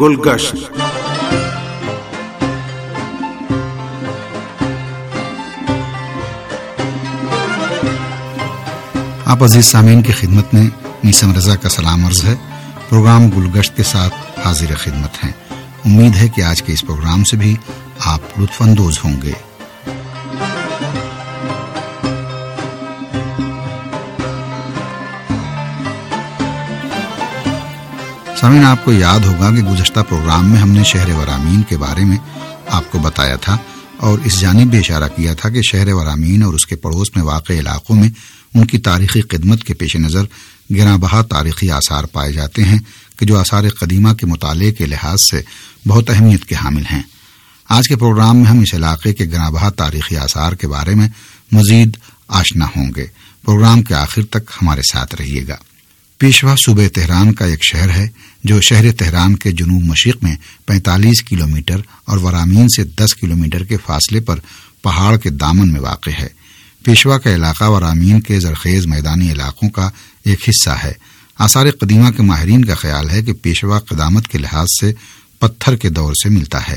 گلگشت۔ آپ عزیز سامعین کی خدمت میں نیسم رضا کا سلام عرض ہے۔ پروگرام گلگشت کے ساتھ حاضر خدمت ہیں۔ امید ہے کہ آج کے اس پروگرام سے بھی آپ لطف اندوز ہوں گے۔ سامعین، آپ کو یاد ہوگا کہ گزشتہ پروگرام میں ہم نے شہر ورامین کے بارے میں آپ کو بتایا تھا اور اس جانب بھی اشارہ کیا تھا کہ شہر ورامین اور اس کے پڑوس میں واقع علاقوں میں ان کی تاریخی خدمت کے پیش نظر گراں بہا تاریخی آثار پائے جاتے ہیں کہ جو آثار قدیمہ کے مطالعے کے لحاظ سے بہت اہمیت کے حامل ہیں۔ آج کے پروگرام میں ہم اس علاقے کے گراں بہا تاریخی آثار کے بارے میں مزید آشنا ہوں گے۔ پروگرام کے آخر تک ہمارے ساتھ رہیے گا۔ پیشوا صوبہ تہران کا ایک شہر ہے جو شہر تہران کے جنوب مشرق میں پینتالیس کلومیٹر اور ورامین سے دس کلومیٹر کے فاصلے پر پہاڑ کے دامن میں واقع ہے۔ پیشوا کا علاقہ ورامین کے زرخیز میدانی علاقوں کا ایک حصہ ہے۔ آثار قدیمہ کے ماہرین کا خیال ہے کہ پیشوا قدامت کے لحاظ سے پتھر کے دور سے ملتا ہے۔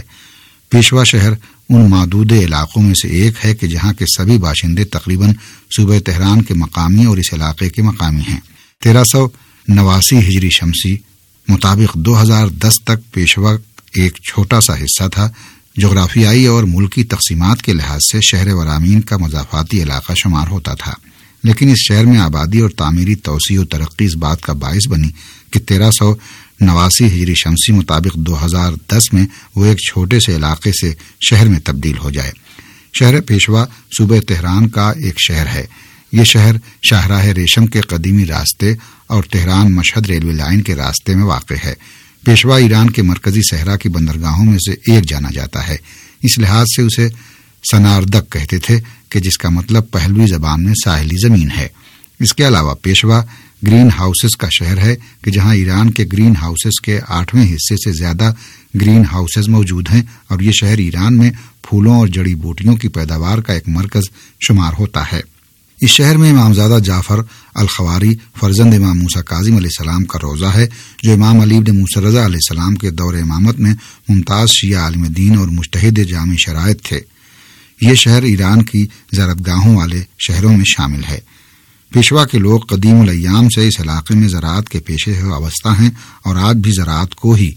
پیشوا شہر ان معدود علاقوں میں سے ایک ہے کہ جہاں کے سبھی باشندے تقریباً صوبہ تہران کے مقامی اور اس علاقے کے مقامی ہیں۔ تیرہ سو نواسی ہجری شمسی مطابق دو ہزار دس تک پیشوا ایک چھوٹا سا حصہ تھا جغرافیائی اور ملکی تقسیمات کے لحاظ سے شہر ورامین کا مضافاتی علاقہ شمار ہوتا تھا۔ لیکن اس شہر میں آبادی اور تعمیری توسیع و ترقی اس بات کا باعث بنی کہ تیرہ سو نواسی ہجری شمسی مطابق دو ہزار دس میں وہ ایک چھوٹے سے علاقے سے شہر میں تبدیل ہو جائے۔ شہر پیشوا صوبہ تہران کا ایک شہر ہے۔ یہ شہر شاہراہ ریشم کے قدیمی راستے اور تہران مشہد ریلوے لائن کے راستے میں واقع ہے۔ پیشوا ایران کے مرکزی صحرا کی بندرگاہوں میں سے ایک جانا جاتا ہے۔ اس لحاظ سے اسے سناردک کہتے تھے کہ جس کا مطلب پہلوی زبان میں ساحلی زمین ہے۔ اس کے علاوہ پیشوا گرین ہاؤسز کا شہر ہے کہ جہاں ایران کے گرین ہاؤسز کے آٹھویں حصے سے زیادہ گرین ہاؤسز موجود ہیں اور یہ شہر ایران میں پھولوں اور جڑی بوٹیوں کی پیداوار کا ایک مرکز شمار ہوتا ہے۔ اس شہر میں امامزادہ جعفر الخواری فرزند امام موسا کاظم علیہ السلام کا روزہ ہے، جو امام علی موسا رضا علیہ السلام کے دور امامت میں ممتاز شیعہ عالم دین اور مشتحد جامع شرائط تھے۔ یہ شہر ایران کی زرعت گاہوں والے شہروں میں شامل ہے۔ پیشوا کے لوگ قدیم الیام سے اس علاقے میں زراعت کے پیشے سے وابستہ ہیں اور آج بھی زراعت کو ہی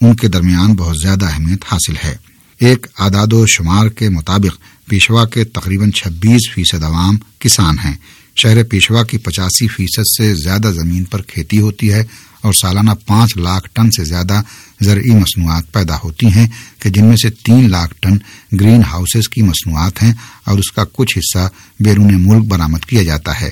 ان کے درمیان بہت زیادہ اہمیت حاصل ہے۔ ایک اعداد و شمار کے مطابق پیشوا کے تقریباً چھبیس فیصد عوام کسان ہیں۔ شہر پیشوا کی پچاسی فیصد سے زیادہ زمین پر کھیتی ہوتی ہے اور سالانہ پانچ لاکھ ٹن سے زیادہ زرعی مصنوعات پیدا ہوتی ہیں کہ جن میں سے تین لاکھ ٹن گرین ہاؤسز کی مصنوعات ہیں اور اس کا کچھ حصہ بیرون ملک برامد کیا جاتا ہے۔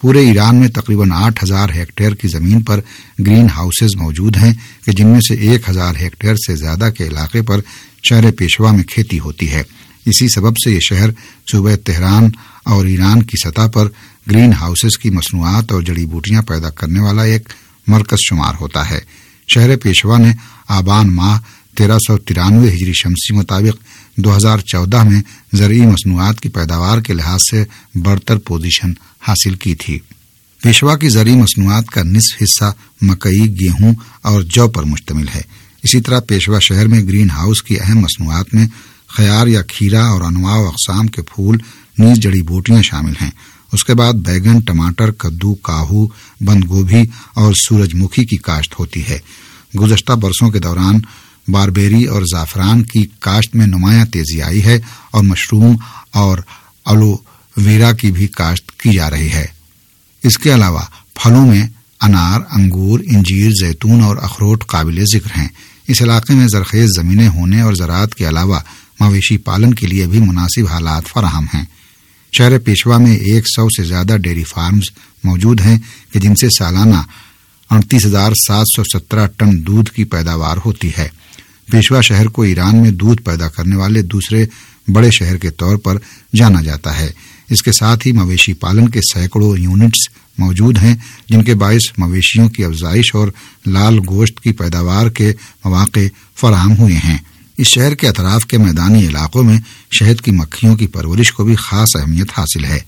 پورے ایران میں تقریباً آٹھ ہزار ہیکٹیئر کی زمین پر گرین ہاؤسز موجود ہیں کہ جن میں سے ایک ہزار ہیکٹیئر سے زیادہ کے علاقے پر شہر پیشوا میں کھیتی ہوتی ہے۔ اسی سبب سے یہ شہر صوبہ تہران اور ایران کی سطح پر گرین ہاؤسز کی مصنوعات اور جڑی بوٹیاں پیدا کرنے والا ایک مرکز شمار ہوتا ہے۔ شہر پیشوا نے آبان ماہ تیرہ سو ترانوے ہجری شمسی مطابق دو ہزار چودہ میں زرعی مصنوعات کی پیداوار کے لحاظ سے برتر پوزیشن حاصل کی تھی۔ پیشوا کی زرعی مصنوعات کا نصف حصہ مکئی، گیہوں اور جو پر مشتمل ہے۔ اسی طرح پیشوا شہر میں گرین ہاؤس کی اہم مصنوعات میں خیار یا کھیرا اور انواع و اقسام کے پھول، نیز جڑی بوٹیاں شامل ہیں۔ اس کے بعد بیگن، ٹماٹر، کدو، کاہو، بند گوبھی اور سورج مکھی کی کاشت ہوتی ہے۔ گزشتہ برسوں کے دوران باربیری اور زعفران کی کاشت میں نمایاں تیزی آئی ہے اور مشروم اور الو ویرا کی بھی کاشت کی جا رہی ہے۔ اس کے علاوہ پھلوں میں انار، انگور، انجیر، زیتون اور اخروٹ قابل ذکر ہیں۔ اس علاقے میں زرخیز زمینیں ہونے اور زراعت کے علاوہ مویشی پالن کے لیے بھی مناسب حالات فراہم ہیں۔ شہر پیشوا میں ایک سو سے زیادہ ڈیری فارمز موجود ہیں کہ جن سے سالانہ اڑتیس ہزار سات سو سترہ ٹن دودھ کی پیداوار ہوتی ہے۔ پیشوا شہر کو ایران میں دودھ پیدا کرنے والے دوسرے بڑے شہر کے طور پر جانا جاتا ہے۔ اس کے ساتھ ہی مویشی پالن کے سینکڑوں یونٹس موجود ہیں جن کے باعث مویشیوں کی افزائش اور لال گوشت کی پیداوار کے مواقع فراہم ہوئے ہیں۔ اس شہر کے اطراف کے میدانی علاقوں میں شہد کی مکھیوں کی پرورش کو بھی خاص اہمیت حاصل ہے۔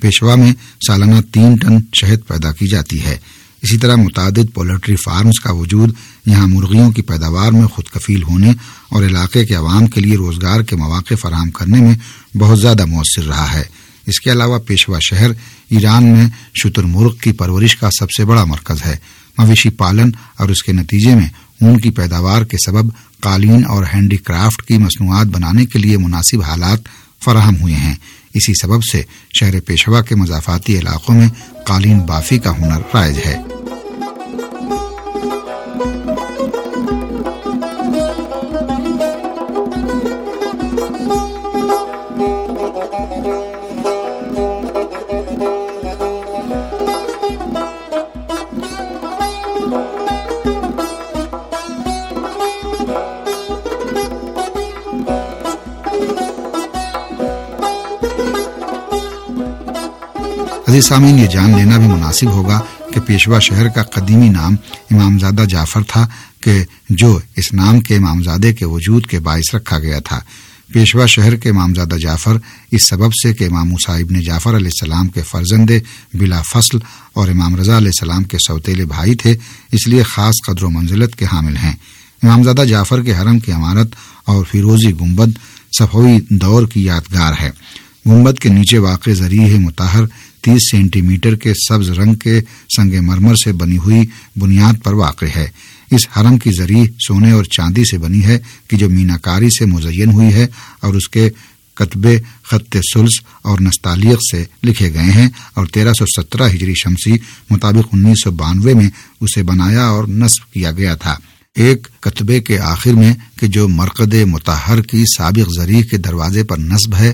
پیشوا میں سالانہ تین ٹن شہد پیدا کی جاتی ہے۔ اسی طرح متعدد پولٹری فارمز کا وجود یہاں مرغیوں کی پیداوار میں خود کفیل ہونے اور علاقے کے عوام کے لیے روزگار کے مواقع فراہم کرنے میں بہت زیادہ مؤثر رہا ہے۔ اس کے علاوہ پیشوا شہر ایران میں شتر مرغ کی پرورش کا سب سے بڑا مرکز ہے۔ مویشی پالن اور اس کے نتیجے میں ان کی پیداوار کے سبب قالین اور ہینڈی کرافٹ کی مصنوعات بنانے کے لیے مناسب حالات فراہم ہوئے ہیں۔ اسی سبب سے شہر پیشوا کے مضافاتی علاقوں میں قالین بافی کا ہنر رائج ہے۔ عزیز سامعین یہ جان لینا بھی مناسب ہوگا کہ پیشوا شہر کا قدیمی نام امامزادہ جعفر تھا کہ جو اس نام کے امامزادے کے وجود کے باعث رکھا گیا تھا۔ پیشوا شہر کے امامزادہ جعفر اس سبب سے کہ امام صاحب نے جعفر علیہ السلام کے فرزند بلا فصل اور امام رضا علیہ السلام کے سوتیلے بھائی تھے، اس لیے خاص قدر و منزلت کے حامل ہیں۔ امامزادہ جعفر کے حرم کی عمارت اور فیروزی گنبد صفوی دور کی یادگار ہے۔ گنبد کے نیچے واقع ذریعہ متحر تیس سینٹی میٹر کے سبز رنگ کے سنگ مرمر سے بنی ہوئی بنیاد پر واقع ہے۔ اس حرم کی ذریع سونے اور چاندی سے بنی ہے کہ جو میناکاری سے مزین ہوئی ہے اور اس کے کتبے خط سلس اور نستعلیق سے لکھے گئے ہیں اور تیرہ سو سترہ ہجری شمسی مطابق انیس سو بانوے میں اسے بنایا اور نصب کیا گیا تھا۔ ایک کتبے کے آخر میں کہ جو مرکد متحر کی سابق ذریع کے دروازے پر نصب ہے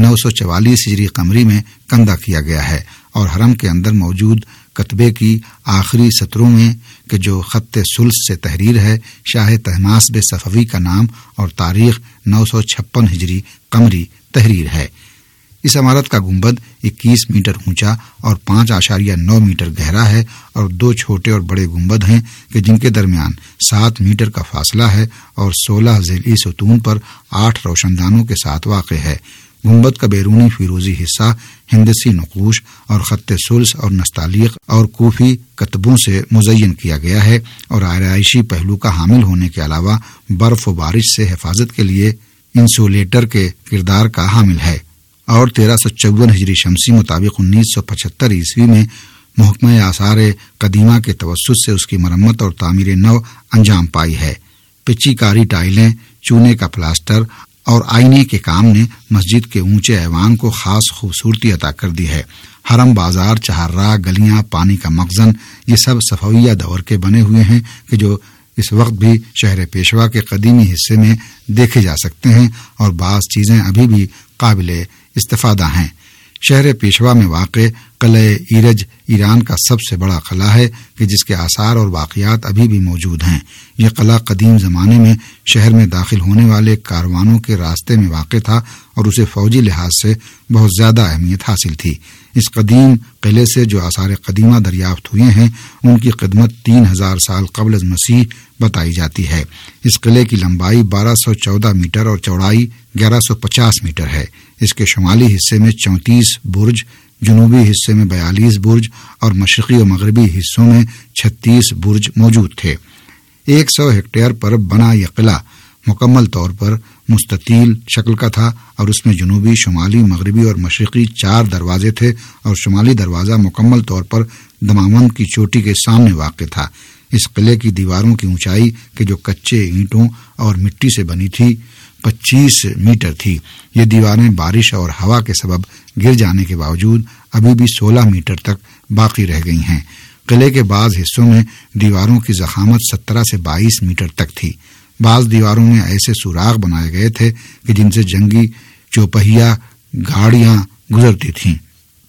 نو سو چوالیس ہجری قمری میں کندہ کیا گیا ہے اور حرم کے اندر موجود کتبے کی آخری سطروں میں کہ جو خط سلس سے تحریر ہے، شاہ تحماس بے صفوی کا نام اور تاریخ نو سو چھپن ہجری قمری تحریر ہے۔ اس عمارت کا گنبد اکیس میٹر اونچا اور پانچ آشاریہ نو میٹر گہرا ہے اور دو چھوٹے اور بڑے گنبد ہیں کہ جن کے درمیان سات میٹر کا فاصلہ ہے اور سولہ ذیلی ستون پر آٹھ روشن دانوں کے ساتھ واقع ہے۔ گنبد کا بیرونی فیروزی حصہ، ہندسی نقوش اور خط سلس اور نستعلیق اور کوفی کتبوں سے مزین کیا گیا ہے اور آرائشی پہلو کا حامل ہونے کے علاوہ برف و بارش سے حفاظت کے لیے انسولیٹر کے کردار کا حامل ہے۔ اور تیرہ سو چون ہجری شمسی مطابق انیس سو پچہتر عیسوی میں محکمہ آثار قدیمہ کے توسط سے اس کی مرمت اور تعمیر نو انجام پائی ہے۔ پچی کاری ٹائلیں، چونے کا پلاسٹر اور آئینے کے کام نے مسجد کے اونچے ایوان کو خاص خوبصورتی عطا کر دی ہے۔ حرم بازار چہارہ گلیاں، پانی کا مخزن، یہ سب صفویہ دور کے بنے ہوئے ہیں کہ جو اس وقت بھی شہر پیشوا کے قدیمی حصے میں دیکھے جا سکتے ہیں اور بعض چیزیں ابھی بھی قابل استفادہ ہیں۔ شہر پیشوا میں واقع قلعہ ایرج ایران کا سب سے بڑا قلعہ ہے کہ جس کے آثار اور واقعات ابھی بھی موجود ہیں۔ یہ قلعہ قدیم زمانے میں شہر میں داخل ہونے والے کاروانوں کے راستے میں واقع تھا اور اسے فوجی لحاظ سے بہت زیادہ اہمیت حاصل تھی۔ اس قدیم قلعے سے جو آثار قدیمہ دریافت ہوئے ہیں، ان کی خدمت تین ہزار سال قبل از مسیح بتائی جاتی ہے۔ اس قلعے کی لمبائی بارہ سو چودہ میٹر اور چوڑائی گیارہ سو پچاس میٹر ہے۔ اس کے شمالی حصے میں چونتیس برج جنوبی حصے میں بیالیس برج اور مشرقی و مغربی حصوں میں چھتیس برج موجود تھے۔ ایک سو ہیکٹیئر پر بنا یہ قلعہ مکمل طور پر مستطیل شکل کا تھا اور اس میں جنوبی، شمالی، مغربی اور مشرقی چار دروازے تھے اور شمالی دروازہ مکمل طور پر دماوند کی چوٹی کے سامنے واقع تھا۔ اس قلعے کی دیواروں کی اونچائی کے جو کچے اینٹوں اور مٹی سے بنی تھی پچیس میٹر تھی۔ یہ دیواریں بارش اور ہوا کے سبب گر جانے کے باوجود ابھی بھی سولہ میٹر تک باقی رہ گئی ہیں۔ قلعے کے بعض حصوں میں دیواروں کی زخامت سترہ سے بائیس میٹر تک تھی۔ بعض دیواروں میں ایسے سوراخ بنائے گئے تھے کہ جن سے جنگی چوپہیا گاڑیاں گزرتی تھیں۔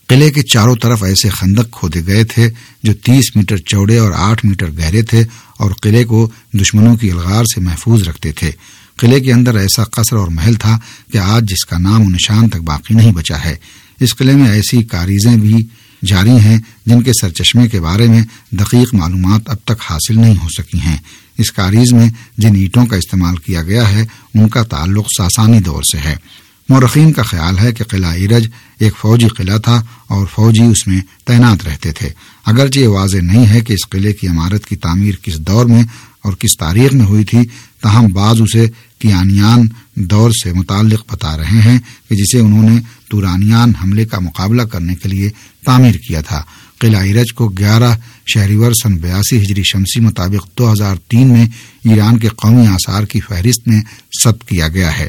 قلعے کے چاروں طرف ایسے خندق کھودے گئے تھے جو تیس میٹر چوڑے اور آٹھ میٹر گہرے تھے اور قلعے کو دشمنوں کی الغار سے محفوظ رکھتے تھے۔ قلعے کے اندر ایسا قصر اور محل تھا کہ آج جس کا نام و نشان تک باقی نہیں بچا ہے۔ اس قلعے میں ایسی کاریزیں بھی جاری ہیں جن کے سرچشمے کے بارے میں دقیق معلومات اب تک حاصل نہیں ہو سکی ہیں۔ اس کاریز میں جن اینٹوں کا استعمال کیا گیا ہے، ان کا تعلق ساسانی دور سے ہے۔ مورخین کا خیال ہے کہ قلعہ ارج ایک فوجی قلعہ تھا اور فوجی اس میں تعینات رہتے تھے۔ اگرچہ یہ واضح نہیں ہے کہ اس قلعے کی عمارت کی تعمیر کس دور میں اور کس تاریخ میں ہوئی تھی تاہم بعض اسے کیانیان دور سے متعلق بتا رہے ہیں کہ جسے انہوں نے تورانیان حملے کا مقابلہ کرنے کے لیے تعمیر کیا تھا۔ قلعہ ارج کو گیارہ شہری ور سن بیاسی ہجری شمسی مطابق دو ہزار تین میں ایران کے قومی آثار کی فہرست میں ثبت کیا گیا ہے۔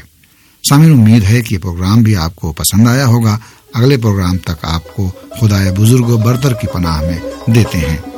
سامر امید ہے کہ یہ پروگرام بھی آپ کو پسند آیا ہوگا۔ اگلے پروگرام تک آپ کو خدا بزرگ و برتر کی پناہ میں دیتے ہیں۔